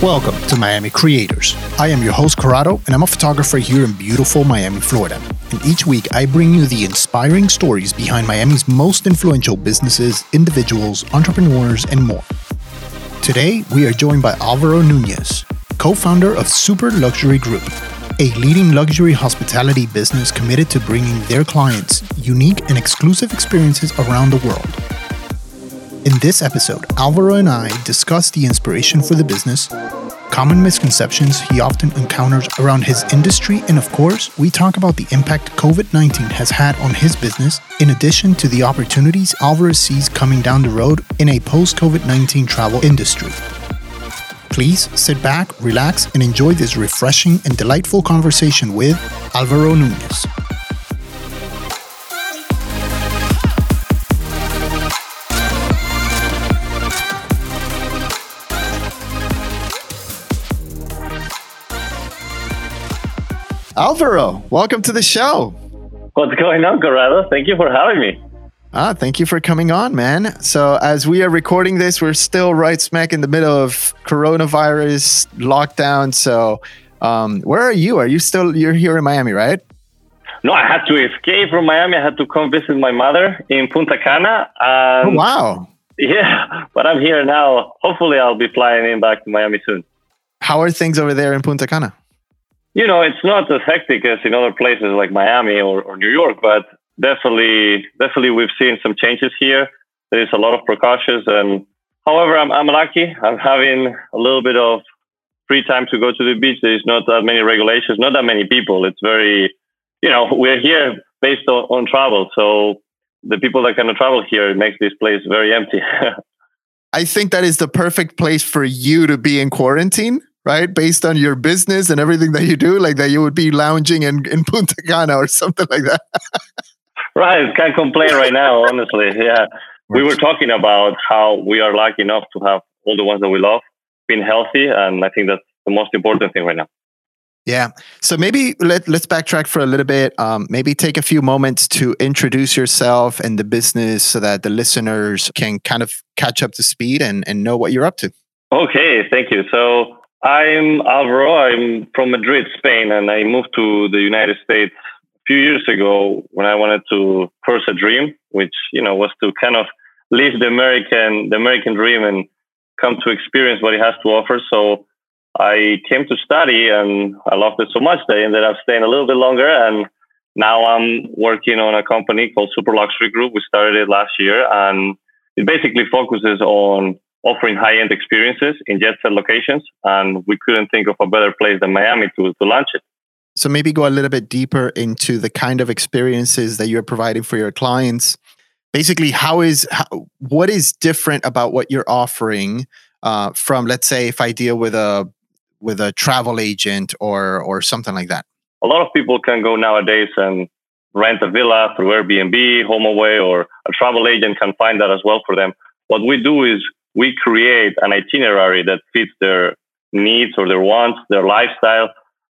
Welcome to Miami Creators. I am your host, Corrado, and I'm a photographer here in beautiful Miami, Florida. And each week, I bring you the inspiring stories behind Miami's most influential businesses, individuals, entrepreneurs, and more. Today, we are joined by Alvaro Nunez, co founder of Super Luxury Group, a leading luxury hospitality business committed to bringing their clients unique and exclusive experiences around the world. In this episode, Alvaro and I discuss the inspiration for the business, common misconceptions he often encounters around his industry, and of course, we talk about the impact COVID 19 has had on his business, in addition to the opportunities Alvaro sees coming down the road in a post COVID 19 travel industry. Please sit back, relax, and enjoy this refreshing and delightful conversation with Alvaro Nunez. Alvaro, welcome to the show. What's going on, Corrado? Thank you for having me. Ah, thank you for coming on, man. So, as we are recording this, we're still right smack in the middle of coronavirus lockdown. So, um, where are you? Are you still you're here in Miami, right? No, I had to escape from Miami. I had to come visit my mother in Punta Cana. oh, wow. Yeah, but I'm here now. Hopefully, I'll be flying in back to Miami soon. How are things over there in Punta Cana? you know, it's not as hectic as in other places like Miami or, or New York, but definitely, definitely we've seen some changes here. There is a lot of precautions, and however, I'm, I'm lucky. I'm having a little bit of free time to go to the beach. There's not that many regulations, not that many people. It's very, you know, we're here based on, on travel, so the people that can travel here it makes this place very empty. I think that is the perfect place for you to be in quarantine right? Based on your business and everything that you do, like that you would be lounging in, in Punta Cana or something like that. right. Can't complain right now, honestly. Yeah. We were talking about how we are lucky enough to have all the ones that we love being healthy. And I think that's the most important thing right now. Yeah. So maybe let, let's backtrack for a little bit. Um, maybe take a few moments to introduce yourself and the business so that the listeners can kind of catch up to speed and, and know what you're up to. Okay. Thank you. So I'm Alvaro. I'm from Madrid, Spain, and I moved to the United States few years ago when I wanted to pursue a dream, which you know was to kind of live the American the American dream and come to experience what it has to offer. So I came to study, and I loved it so much that I ended up staying a little bit longer. And now I'm working on a company called Super Luxury Group. We started it last year, and it basically focuses on offering high-end experiences in jet set locations, and we couldn't think of a better place than Miami to, to launch it. So maybe go a little bit deeper into the kind of experiences that you're providing for your clients. Basically, how is how, what is different about what you're offering uh, from, let's say, if I deal with a with a travel agent or or something like that? A lot of people can go nowadays and rent a villa through Airbnb, HomeAway, or a travel agent can find that as well for them. What we do is we create an itinerary that fits their needs or their wants, their lifestyle,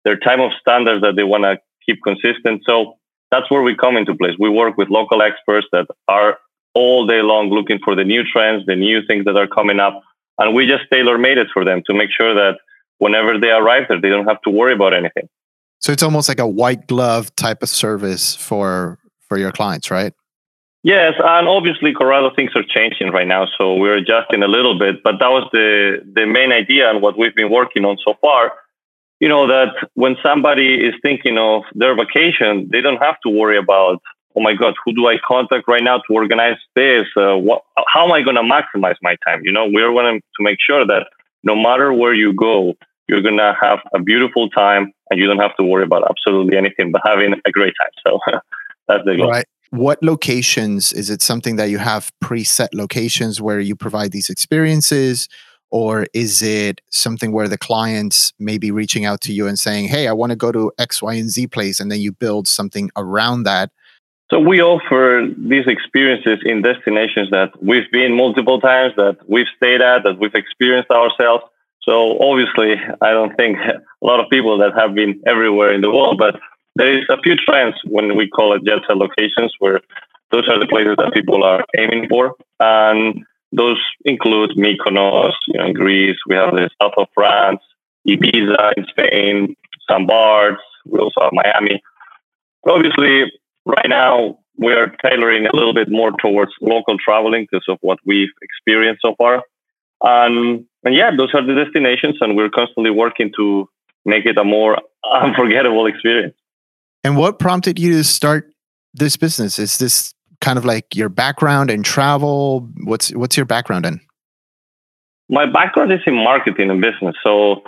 their time of standards that they want to keep consistent. So that's where we come into place. We work with local experts that are all day long looking for the new trends, the new things that are coming up. And we just tailor made it for them to make sure that whenever they arrive there, they don't have to worry about anything. So it's almost like a white glove type of service for for your clients, right? Yes, and obviously, Corrado things are changing right now, so we're adjusting a little bit. But that was the the main idea and what we've been working on so far. You know that when somebody is thinking of their vacation, they don't have to worry about, oh my God, who do I contact right now to organize this? Uh, what, how am I going to maximize my time? You know, we're going to make sure that no matter where you go, you're going to have a beautiful time, and you don't have to worry about absolutely anything but having a great time. So that's the goal. Right what locations is it something that you have preset locations where you provide these experiences or is it something where the clients may be reaching out to you and saying hey i want to go to x y and z place and then you build something around that so we offer these experiences in destinations that we've been multiple times that we've stayed at that we've experienced ourselves so obviously i don't think a lot of people that have been everywhere in the world but there is a few trends when we call it jet set locations where those are the places that people are aiming for. And those include Mykonos, you know, in Greece. We have the south of France, Ibiza in Spain, St. Barts. We also have Miami. Obviously, right now we are tailoring a little bit more towards local traveling because of what we've experienced so far. And yeah, those are the destinations, and we're constantly working to make it a more unforgettable experience. And what prompted you to start this business? Is this kind of like your background in travel? What's what's your background in? My background is in marketing and business. So,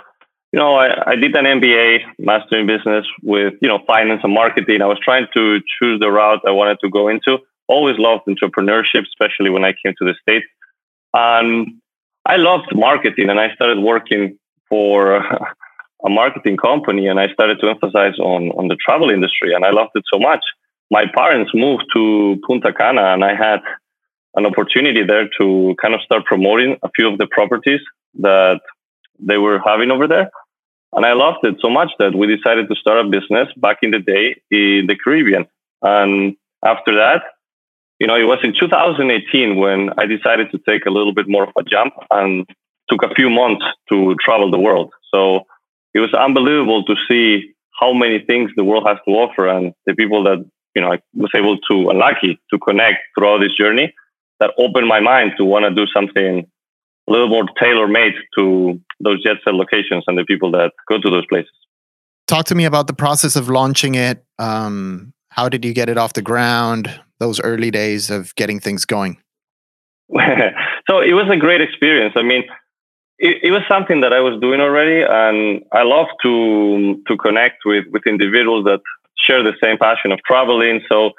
you know, I, I did an MBA, master in business with, you know, finance and marketing. I was trying to choose the route I wanted to go into. Always loved entrepreneurship, especially when I came to the States. And I loved marketing and I started working for a marketing company and I started to emphasize on, on the travel industry and I loved it so much my parents moved to Punta Cana and I had an opportunity there to kind of start promoting a few of the properties that they were having over there. And I loved it so much that we decided to start a business back in the day in the Caribbean. And after that, you know, it was in 2018 when I decided to take a little bit more of a jump and took a few months to travel the world. So it was unbelievable to see how many things the world has to offer and the people that you know, I was able to, unlucky to connect throughout this journey that opened my mind to want to do something a little more tailor made to those jet set locations and the people that go to those places. Talk to me about the process of launching it. Um, how did you get it off the ground? Those early days of getting things going. so it was a great experience. I mean, it, it, was something that I was doing already, and I love to to connect with with individuals that share the same passion of traveling. So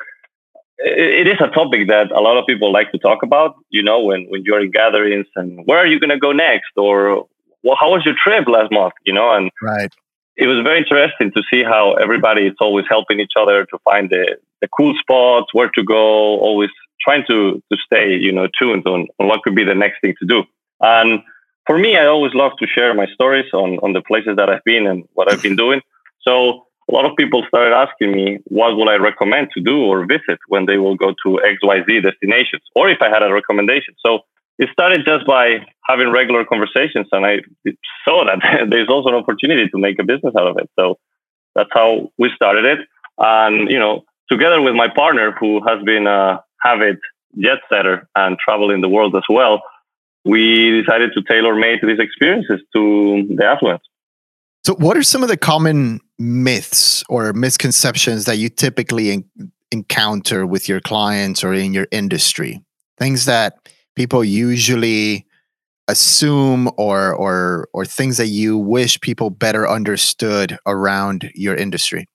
it, is a topic that a lot of people like to talk about, you know, when, when you're in gatherings and where are you going to go next? Or well, how was your trip last month? You know, and right. it was very interesting to see how everybody is always helping each other to find the, the cool spots, where to go, always trying to, to stay, you know, tuned on, on what could be the next thing to do. And for me, I always love to share my stories on, on the places that I've been and what I've been doing. So a lot of people started asking me what would I recommend to do or visit when they will go to XYZ destinations, or if I had a recommendation. So it started just by having regular conversations, and I saw that there's also an opportunity to make a business out of it. So that's how we started it. And, you know, together with my partner, who has been a avid jet setter and traveling the world as well, we decided to tailor made these experiences to the affluent. So, what are some of the common myths or misconceptions that you typically in- encounter with your clients or in your industry? Things that people usually assume or or or things that you wish people better understood around your industry?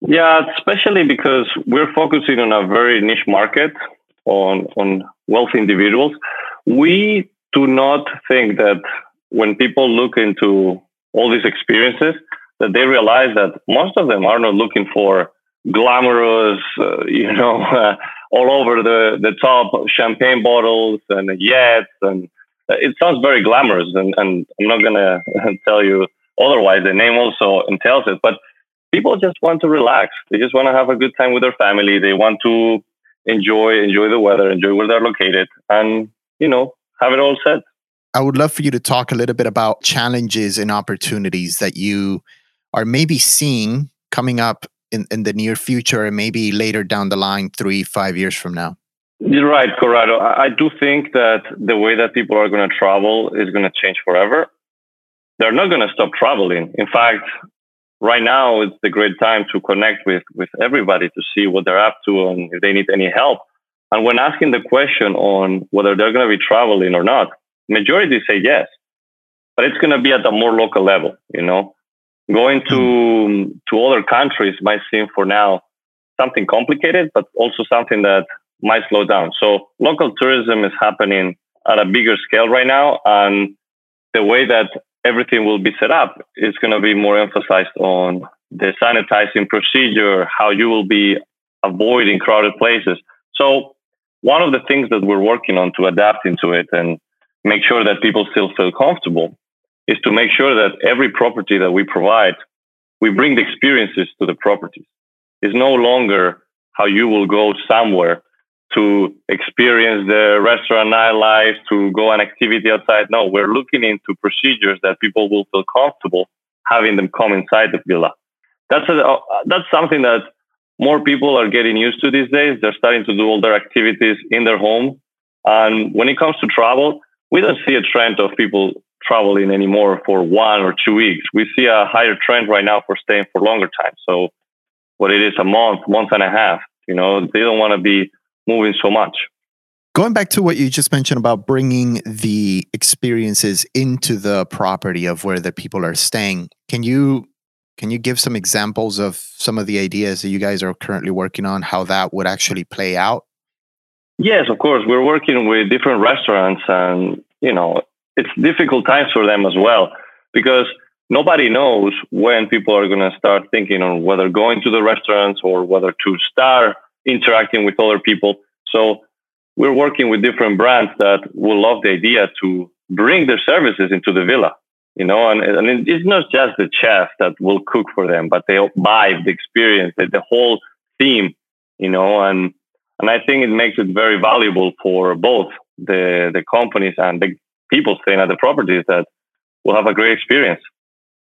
Yeah, especially because we're focusing on a very niche market on on wealthy individuals. We do not think that when people look into all these experiences that they realize that most of them are not looking for glamorous, uh, you know, uh, all over the, the top champagne bottles and yachts. And it sounds very glamorous. And, and I'm not going to tell you otherwise. The name also entails it. But people just want to relax. They just want to have a good time with their family. They want to enjoy, enjoy the weather, enjoy where they're located, and, you know, have it all set. I would love for you to talk a little bit about challenges and opportunities that you are maybe seeing coming up in, in the near future and maybe later down the line, three, five years from now. You're right, Corrado. I do think that the way that people are going to travel is going to change forever. They're not going to stop traveling. In fact, right now it's the great time to connect with, with everybody to see what they're up to and if they need any help. And when asking the question on whether they're going to be traveling or not, majority say yes, but it's going to be at a more local level. You know, going to hmm. to other countries might seem for now something complicated, but also something that might slow down. So local tourism is happening at a bigger scale right now, and the way that everything will be set up is going to be more emphasized on the sanitizing procedure, how you will be avoiding crowded places. So one of the things that we're working on to adapt into it and make sure that people still feel comfortable is to make sure that every property that we provide, we bring the experiences to the properties. It's no longer how you will go somewhere to experience the restaurant nightlife, to go on activity outside. No, we're looking into procedures that people will feel comfortable having them come inside the villa. That's a, uh, that's something that more people are getting used to these days. They're starting to do all their activities in their home. And when it comes to travel, we don't see a trend of people traveling anymore for one or two weeks. We see a higher trend right now for staying for longer time. So what it is a month, month and a half, you know, they don't want to be moving so much. Going back to what you just mentioned about bringing the experiences into the property of where the people are staying, can you can you give some examples of some of the ideas that you guys are currently working on, how that would actually play out? Yes, of course. We're working with different restaurants, and you know, it's difficult times for them as well because nobody knows when people are going to start thinking on whether going to the restaurants or whether to start interacting with other people. So we're working with different brands that will love the idea to bring their services into the villa. You know, and, and it's not just the chef that will cook for them, but they buy the experience, the, the whole theme. You know, and and I think it makes it very valuable for both the the companies and the people staying at the properties that will have a great experience.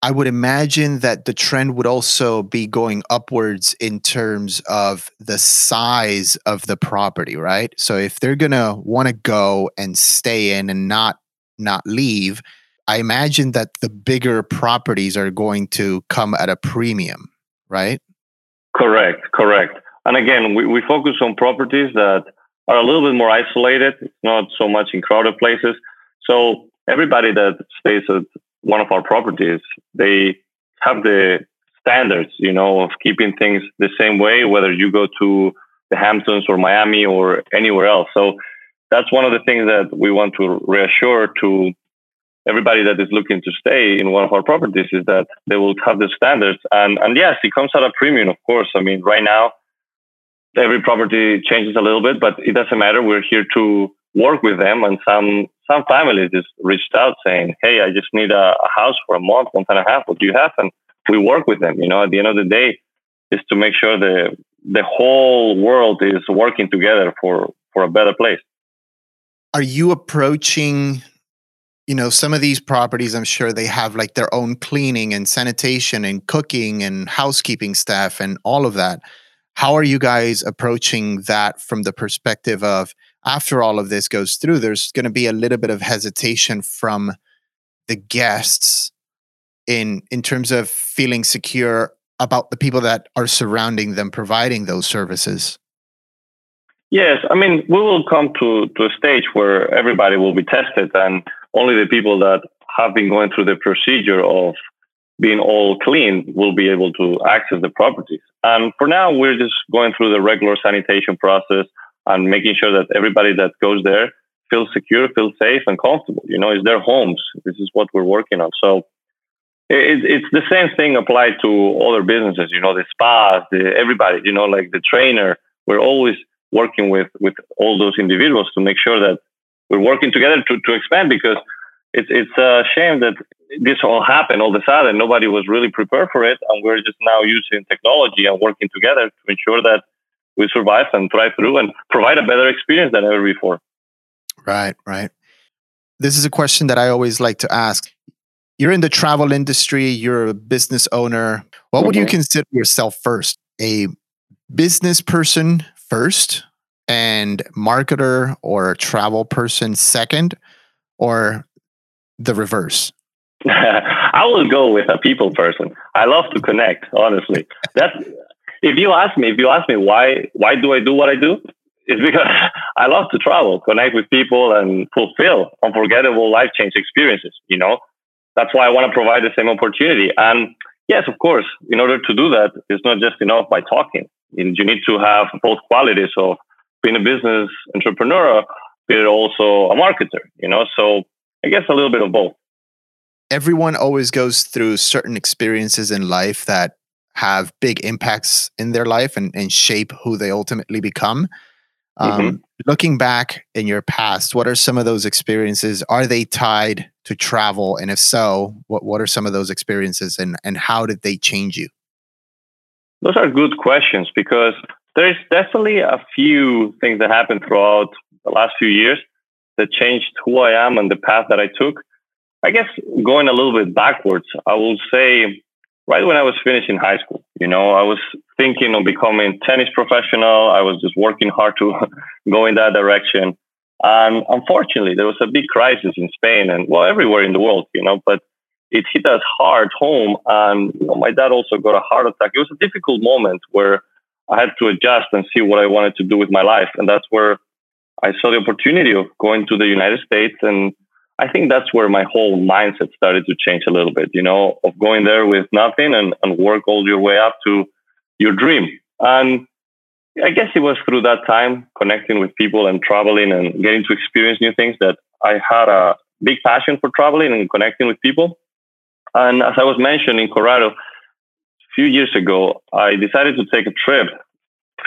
I would imagine that the trend would also be going upwards in terms of the size of the property, right? So if they're going to want to go and stay in and not not leave, I imagine that the bigger properties are going to come at a premium, right? Correct, correct. And again, we, we focus on properties that are a little bit more isolated, not so much in crowded places. So everybody that stays at one of our properties, they have the standards, you know, of keeping things the same way, whether you go to the Hamptons or Miami or anywhere else. So that's one of the things that we want to reassure to everybody that is looking to stay in one of our properties is that they will have the standards. And and yes, it comes at a premium, of course. I mean, right now every property changes a little bit, but it doesn't matter. We're here to work with them and some some families just reached out saying, "Hey, I just need a, a house for a month, month and a half. What do you have?" And we work with them. You know, at the end of the day, is to make sure the the whole world is working together for for a better place. Are you approaching? You know, some of these properties, I'm sure they have like their own cleaning and sanitation and cooking and housekeeping staff and all of that. How are you guys approaching that from the perspective of? After all of this goes through, there's going to be a little bit of hesitation from the guests in in terms of feeling secure about the people that are surrounding them providing those services. Yes, I mean we will come to to a stage where everybody will be tested, and only the people that have been going through the procedure of being all clean will be able to access the properties. And for now, we're just going through the regular sanitation process and making sure that everybody that goes there feels secure, feels safe and comfortable. You know, it's their homes. This is what we're working on. So it, it's the same thing applied to other businesses. You know, the spas, the everybody. You know, like the trainer. We're always working with with all those individuals to make sure that we're working together to to expand because it's it's a shame that this all happened all of a sudden. Nobody was really prepared for it, and we're just now using technology and working together to ensure that we survive and thrive through and provide a better experience than ever before. Right, right. This is a question that I always like to ask. You're in the travel industry, you're a business owner. What mm-hmm. would you mm-hmm. consider yourself first? A business person first and marketer or travel person second or the reverse? I will go with a people person. I love to connect, honestly. That's if you ask me, if you ask me why why do I do what I do, it's because I love to travel, connect with people, and fulfill unforgettable life change experiences. You know, that's why I want to provide the same opportunity. And yes, of course, in order to do that, it's not just enough by talking. You need to have both qualities of being a business entrepreneur, but also a marketer. You know, so I guess a little bit of both. Everyone always goes through certain experiences in life that have big impacts in their life and, and shape who they ultimately become. Um, mm-hmm. Looking back in your past, what are some of those experiences? Are they tied to travel? And if so, what, what are some of those experiences and, and how did they change you? Those are good questions because there's definitely a few things that happened throughout the last few years that changed who I am and the path that I took. I guess going a little bit backwards, I will say right when I was finishing high school, you know, I was thinking of becoming tennis professional. I was just working hard to go in that direction. And unfortunately, there was a big crisis in Spain and well, everywhere in the world, you know, but it hit us hard home. And you know, my dad also got a heart attack. It was a difficult moment where I had to adjust and see what I wanted to do with my life. And that's where I saw the opportunity of going to the United States. And I think that's where my whole mindset started to change a little bit, you know, of going there with nothing and, and work all your way up to your dream. And I guess it was through that time connecting with people and traveling and getting to experience new things that I had a big passion for traveling and connecting with people. And as I was mentioning, Corrado, a few years ago, I decided to take a trip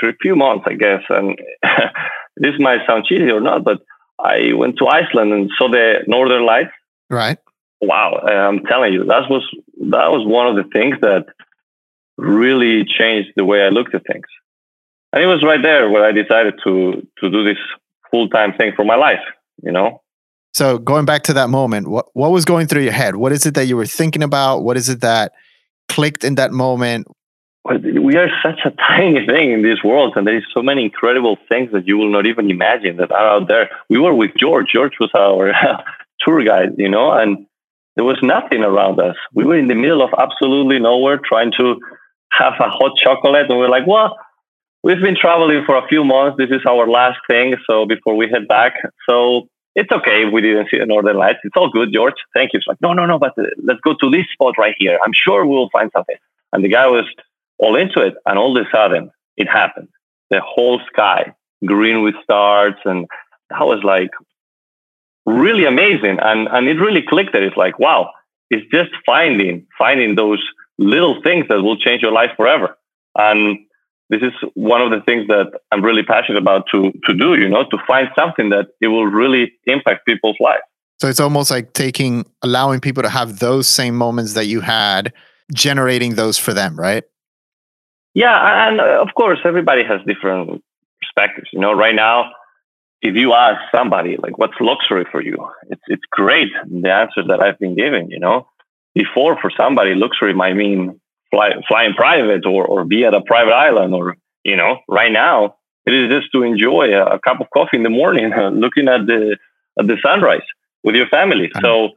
for a few months, I guess. And this might sound cheesy or not, but I went to Iceland and saw the Northern Lights. Right. Wow, I'm telling you, that was that was one of the things that really changed the way I looked at things. And it was right there where I decided to to do this full time thing for my life. You know. So going back to that moment, what what was going through your head? What is it that you were thinking about? What is it that clicked in that moment? We are such a tiny thing in this world, and there is so many incredible things that you will not even imagine that are out there. We were with George. George was our tour guide, you know, and there was nothing around us. We were in the middle of absolutely nowhere, trying to have a hot chocolate, and we we're like, well, we've been traveling for a few months. This is our last thing, so before we head back, so it's okay if we didn't see the northern lights. It's all good, George. Thank you. It's like, no, no, no, but uh, let's go to this spot right here. I'm sure we'll find something. And the guy was all into it. And all of a sudden, it happened. The whole sky green with stars. And that was like really amazing. And, and it really clicked that it's like, wow, it's just finding, finding those little things that will change your life forever. And this is one of the things that I'm really passionate about to to do, you know, to find something that it will really impact people's lives. So it's almost like taking allowing people to have those same moments that you had, generating those for them, right? Yeah, and uh, of course everybody has different perspectives. You know, right now, if you ask somebody like what's luxury for you, it's it's great the answer that I've been given, you know. Before for somebody luxury might mean fly, fly in private or, or be at a private island or, you know, right now it is just to enjoy a, a cup of coffee in the morning, looking at the, at the sunrise with your family. Uh-huh. So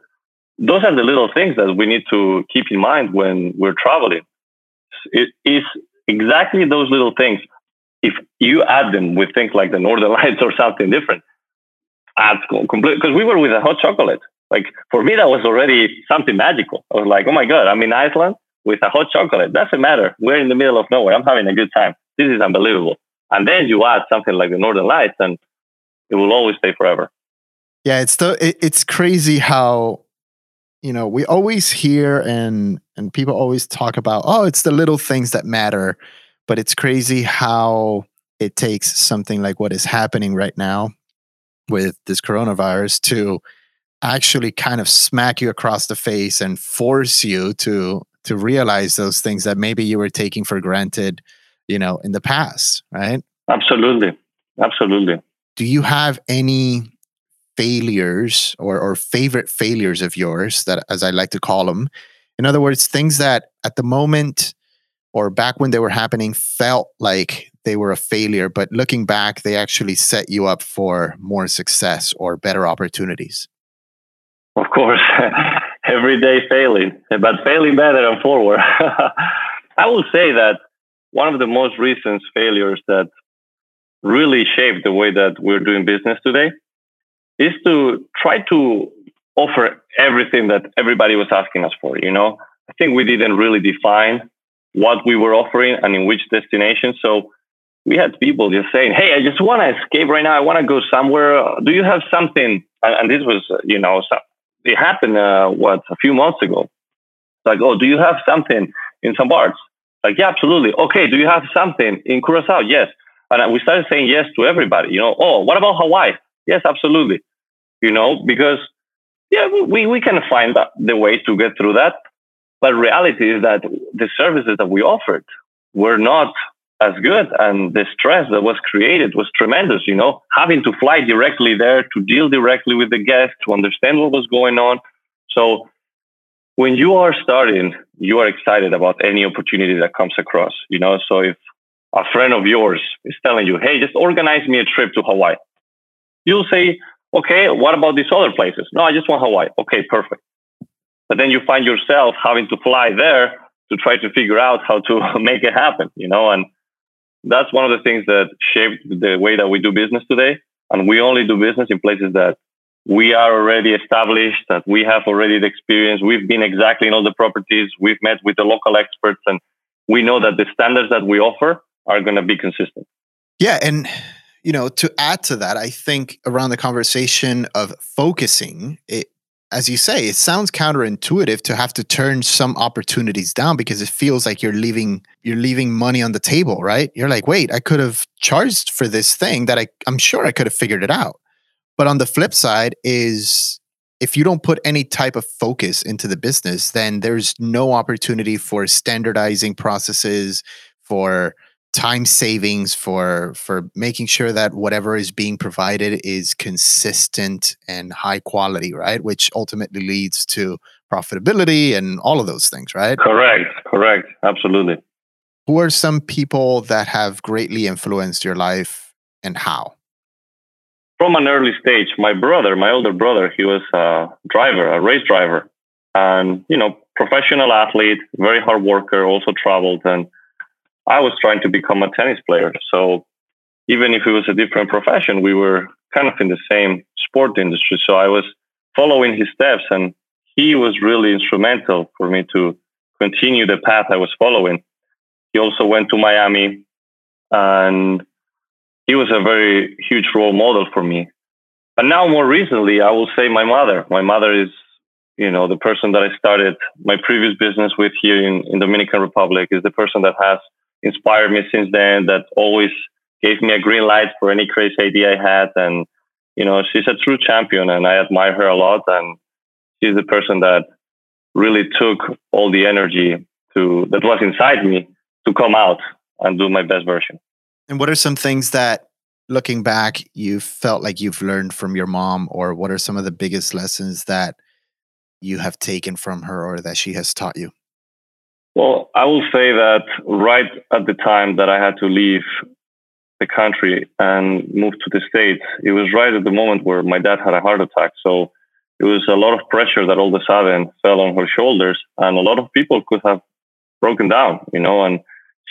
those are the little things that we need to keep in mind when we're traveling. It is exactly those little things. If you add them with things like the Northern Lights or something different, adds complete. Because we were with a hot chocolate. Like for me, that was already something magical. I was like, oh my god, I'm in Iceland with a hot chocolate. Doesn't matter. We're in the middle of nowhere. I'm having a good time. This is unbelievable. And then you add something like the Northern Lights, and it will always stay forever. Yeah, it's the it, it's crazy how you know we always hear and and people always talk about oh it's the little things that matter, but it's crazy how it takes something like what is happening right now with this coronavirus to actually kind of smack you across the face and force you to to realize those things that maybe you were taking for granted, you know, in the past, right? Absolutely. Absolutely. Do you have any failures or, or favorite failures of yours that as I like to call them? In other words, things that at the moment or back when they were happening felt like they were a failure, but looking back, they actually set you up for more success or better opportunities? Of course. every day failing, but failing better and forward. I will say that one of the most recent failures that really shaped the way that we're doing business today is to try to offer everything that everybody was asking us for. You know, I think we didn't really define what we were offering and in which destination. So we had people just saying, "Hey, I just want to escape right now. I want to go somewhere. Do you have something?" And, and this was, you know, it happened uh, what a few months ago. Like, oh, do you have something in St. Bart's? Like, yeah, absolutely. Okay, do you have something in Curacao? Yes. And we started saying yes to everybody. You know, oh, what about Hawaii? Yes, absolutely. You know, because yeah, we we can find the way to get through that. But reality is that the services that we offered were not as good. And the stress that was created was tremendous, you know, having to fly directly there to deal directly with the guests, to understand what was going on. So when you are starting, you are excited about any opportunity that comes across, you know. So if a friend of yours is telling you, hey, just organize me a trip to Hawaii, you'll say, okay, what about these other places? No, I just want Hawaii. Okay, perfect. But then you find yourself having to fly there to try to figure out how to make it happen, you know, and that's one of the things that shaped the way that we do business today. And we only do business in places that we are already established, that we have already the experience. We've been exactly in all the properties. We've met with the local experts, and we know that the standards that we offer are going to be consistent. Yeah. And, you know, to add to that, I think around the conversation of focusing, it, as you say, it sounds counterintuitive to have to turn some opportunities down because it feels like you're leaving you're leaving money on the table, right? You're like, wait, I could have charged for this thing that I, I'm sure I could have figured it out. But on the flip side is if you don't put any type of focus into the business, then there's no opportunity for standardizing processes, for time savings for for making sure that whatever is being provided is consistent and high quality right? Which ultimately leads to profitability and all of those things right? Correct correct. Absolutely. Who are some people that have greatly influenced your life and how? From an early stage my brother my older brother he was a driver a race driver. And you know professional athlete very hard worker also traveled and I was trying to become a tennis player. So even if it was a different profession, we were kind of in the same sport industry. So I was following his steps, and he was really instrumental for me to continue the path I was following. He also went to Miami, and he was a very huge role model for me. But now, more recently, I will say my mother. My mother is, you know, the person that I started my previous business with here in, in Dominican Republic. Is the person that has inspired me since then that always gave me a green light for any crazy idea I had. And, you know, she's a true champion and I admire her a lot. And she's the person that really took all the energy to that was inside me to come out and do my best version. And what are some things that looking back you felt like you've learned from your mom or what are some of the biggest lessons that you have taken from her or that she has taught you? Well, I will say that right at the time that I had to leave the country and move to the States, it was right at the moment where my dad had a heart attack. So it was a lot of pressure that all of a sudden fell on her shoulders, and a lot of people could have broken down, you know. And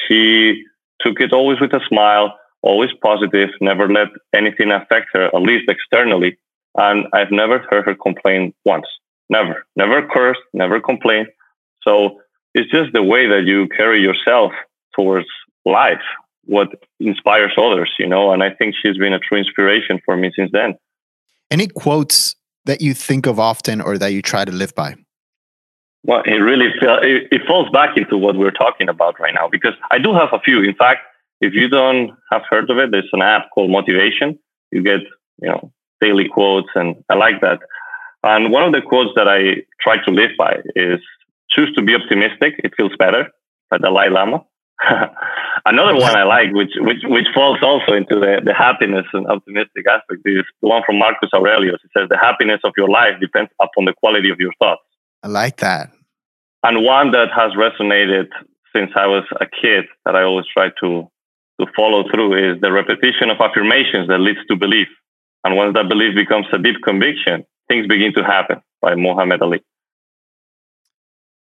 she took it always with a smile, always positive, never let anything affect her, at least externally. And I've never heard her complain once. Never, never cursed, never complained. So it's just the way that you carry yourself towards life, what inspires others, you know. And I think she's been a true inspiration for me since then. Any quotes that you think of often or that you try to live by? Well, it really it, it falls back into what we're talking about right now because I do have a few. In fact, if you don't have heard of it, there's an app called Motivation. You get, you know, daily quotes, and I like that. And one of the quotes that I try to live by is choose to be optimistic. It feels better by the Dalai Lama. Another one I like, which which which falls also into the, the happiness and optimistic aspect, is the one from Marcus Aurelius. It says the happiness of your life depends upon the quality of your thoughts. I like that. And one that has resonated since I was a kid that I always try to to follow through is the repetition of affirmations that leads to belief. And once that belief becomes a deep conviction, things begin to happen by Muhammad Ali.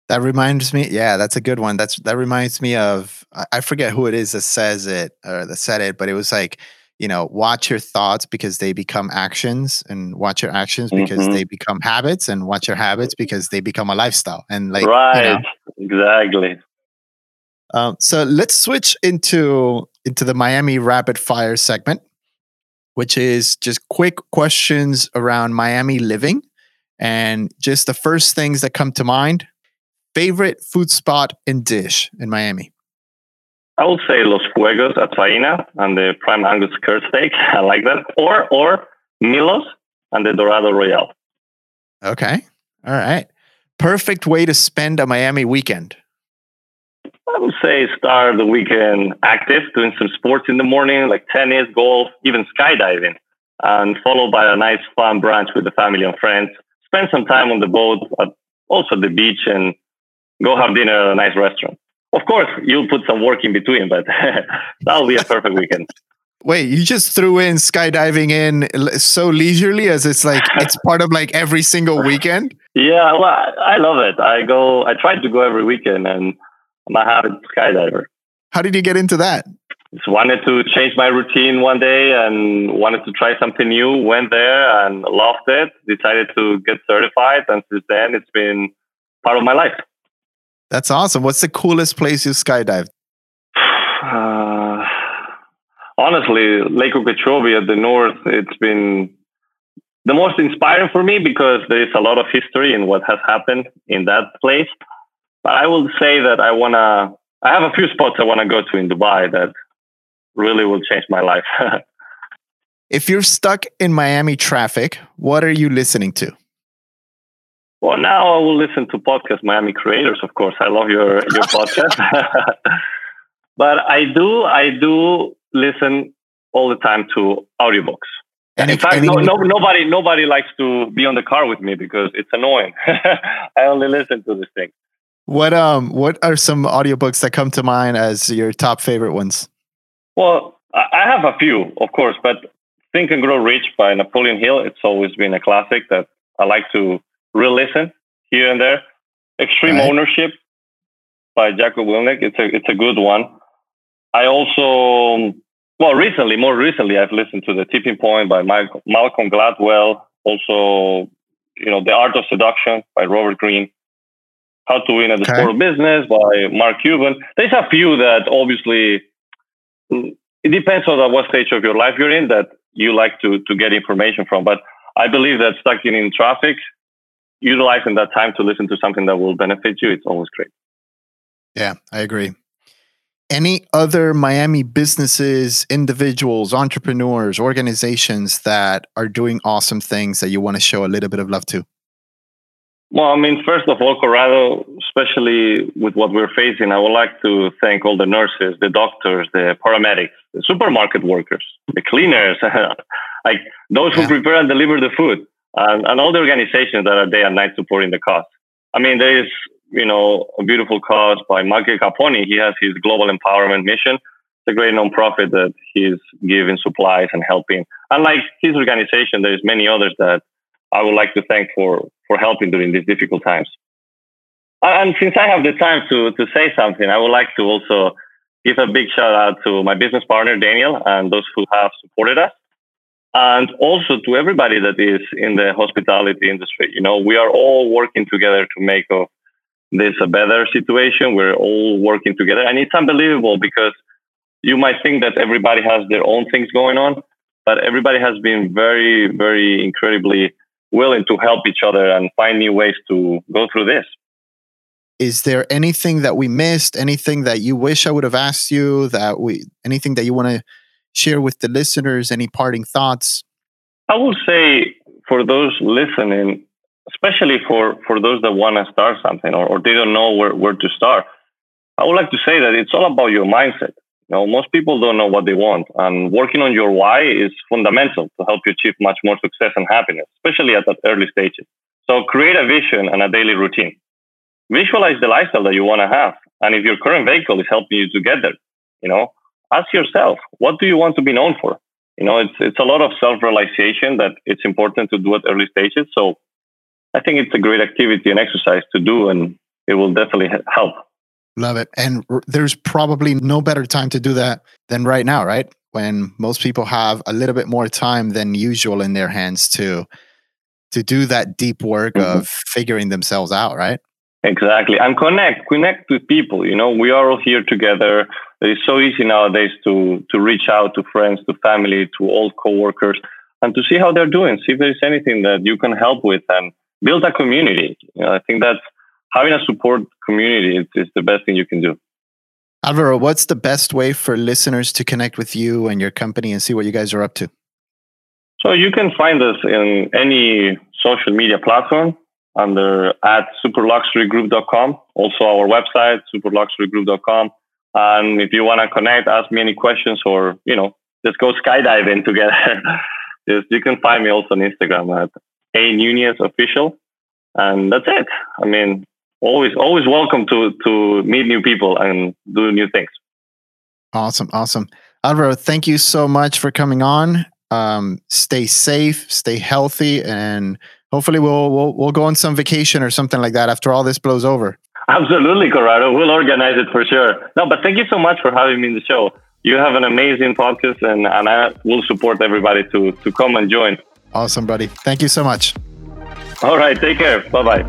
That reminds me, yeah, that's a good one. That's that reminds me of I forget who it is that says it or that said it, but it was like, you know, watch your thoughts because they become actions, and watch your actions because mm-hmm. they become habits, and watch your habits because they become a lifestyle. And like, right, you know, exactly. Um, so let's switch into into the Miami rapid fire segment, which is just quick questions around Miami living, and just the first things that come to mind favorite food spot and dish in Miami? I would say Los Fuegos at Faena and the prime Angus curd steak. I like that. Or or Milos and the Dorado Royale. Okay. All right. Perfect way to spend a Miami weekend. I would say start the weekend active, doing some sports in the morning, like tennis, golf, even skydiving, and followed by a nice fun brunch with the family and friends. Spend some time on the boat, also the beach, and go have dinner at a nice restaurant. Of course, you'll put some work in between, but that'll be a perfect weekend. Wait, you just threw in skydiving in so leisurely as it's like it's part of like every single weekend? Yeah, well, I love it. I go, I try to go every weekend and I'm a habit skydiver. How did you get into that? Just wanted to change my routine one day and wanted to try something new. Went there and loved it. Decided to get certified, and since then it's been part of my life. That's awesome. What's the coolest place you skydived? Uh, honestly, Lake Okeechobee at the north, it's been the most inspiring for me because there is a lot of history in what has happened in that place. But I will say that I want to, I have a few spots I want to go to in Dubai that really will change my life. if you're stuck in Miami traffic, what are you listening to? Well, now I will listen to podcast Miami Creators, of course. I love your your podcast. but I do I do listen all the time to audiobooks. And in fact, no, no, nobody nobody likes to be on the car with me because it's annoying. I only listen to this thing. What um what are some audiobooks that come to mind as your top favorite ones? Well, I have a few, of course, but Think and Grow Rich by Napoleon Hill. It's always been a classic that I like to re-listen here and there. Extreme right. Ownership by Jocko Willink. It's a it's a good one. I also well recently, more recently, I've listened to the Tipping Point by Malcolm Gladwell. Also, you know, The Art of Seduction by Robert Greene. How to Win at the okay. Sport of Business by Mark Cuban. There's a few that obviously it depends on what stage of your life you're in that you like to to get information from. But I believe that stuck in, in traffic, utilizing that time to listen to something that will benefit you, it's always great. Yeah, I agree. Any other Miami businesses, individuals, entrepreneurs, organizations that are doing awesome things that you want to show a little bit of love to? Well, I mean, first of all, Corrado, especially with what we're facing, I would like to thank all the nurses, the doctors, the paramedics, the supermarket workers, the cleaners, like those yeah. who prepare and deliver the food, and, and all the organizations that are day and night supporting the cause. I mean, there is, you know, a beautiful cause by Michael Capponi. He has his global empowerment mission. It's a great nonprofit that he's giving supplies and helping. Unlike his organization, there's many others that I would like to thank for for helping during these difficult times. And since I have the time to to say something, I would like to also give a big shout out to my business partner Daniel and those who have supported us, and also to everybody that is in the hospitality industry. You know, we are all working together to make of this a better situation. We're all working together, and it's unbelievable because you might think that everybody has their own things going on, but everybody has been very, very incredibly willing to help each other and find new ways to go through this. Is there anything that we missed? Anything that you wish I would have asked you? That we anything that you want to share with the listeners? Any parting thoughts? I would say for those listening, especially for for those that want to start something or, or they don't know where, where to start, I would like to say that it's all about your mindset. You know, most people don't know what they want, and working on your why is fundamental to help you achieve much more success and happiness, especially at that early stages. So create a vision and a daily routine. Visualize the lifestyle that you want to have, and if your current vehicle is helping you to get there, you know, ask yourself, what do you want to be known for? You know, it's it's a lot of self-realization that it's important to do at early stages. So I think it's a great activity and exercise to do, and it will definitely help. Love it. And r- there's probably no better time to do that than right now, right? When most people have a little bit more time than usual in their hands to to do that deep work mm-hmm. of figuring themselves out, right? Exactly. And connect, connect with people. You know, we are all here together. It's so easy nowadays to to reach out to friends, to family, to old coworkers, and to see how they're doing. See if there's anything that you can help with, and build a community. You know, I think that's having a support community is, is the best thing you can do. Alvaro, what's the best way for listeners to connect with you and your company and see what you guys are up to? So you can find us in any social media platform. Under at superluxurygroup.com. Also our website, superluxurygroup.com. And if you want to connect, ask me any questions or, you know, just go skydiving together. just, you can find me also on Instagram at A Nunez Official. And that's it. I mean, always, always welcome to, to meet new people and do new things. Awesome. Awesome. Alvaro, thank you so much for coming on. Um, stay safe, stay healthy, and hopefully we'll, we'll we'll go on some vacation or something like that after all this blows over. Absolutely, Corrado. We'll organize it for sure. No, but thank you so much for having me in the show. You have an amazing podcast, and, and I will support everybody to, to come and join. Awesome, buddy. Thank you so much. All right. Take care. Bye bye.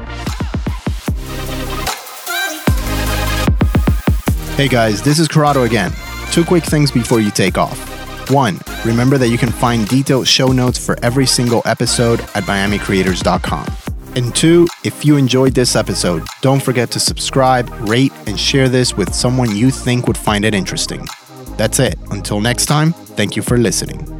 Hey guys, this is Corrado again. Two quick things before you take off. One, remember that you can find detailed show notes for every single episode at miamicreators.com. And two, if you enjoyed this episode, don't forget to subscribe, rate, and share this with someone you think would find it interesting. That's it. Until next time, thank you for listening.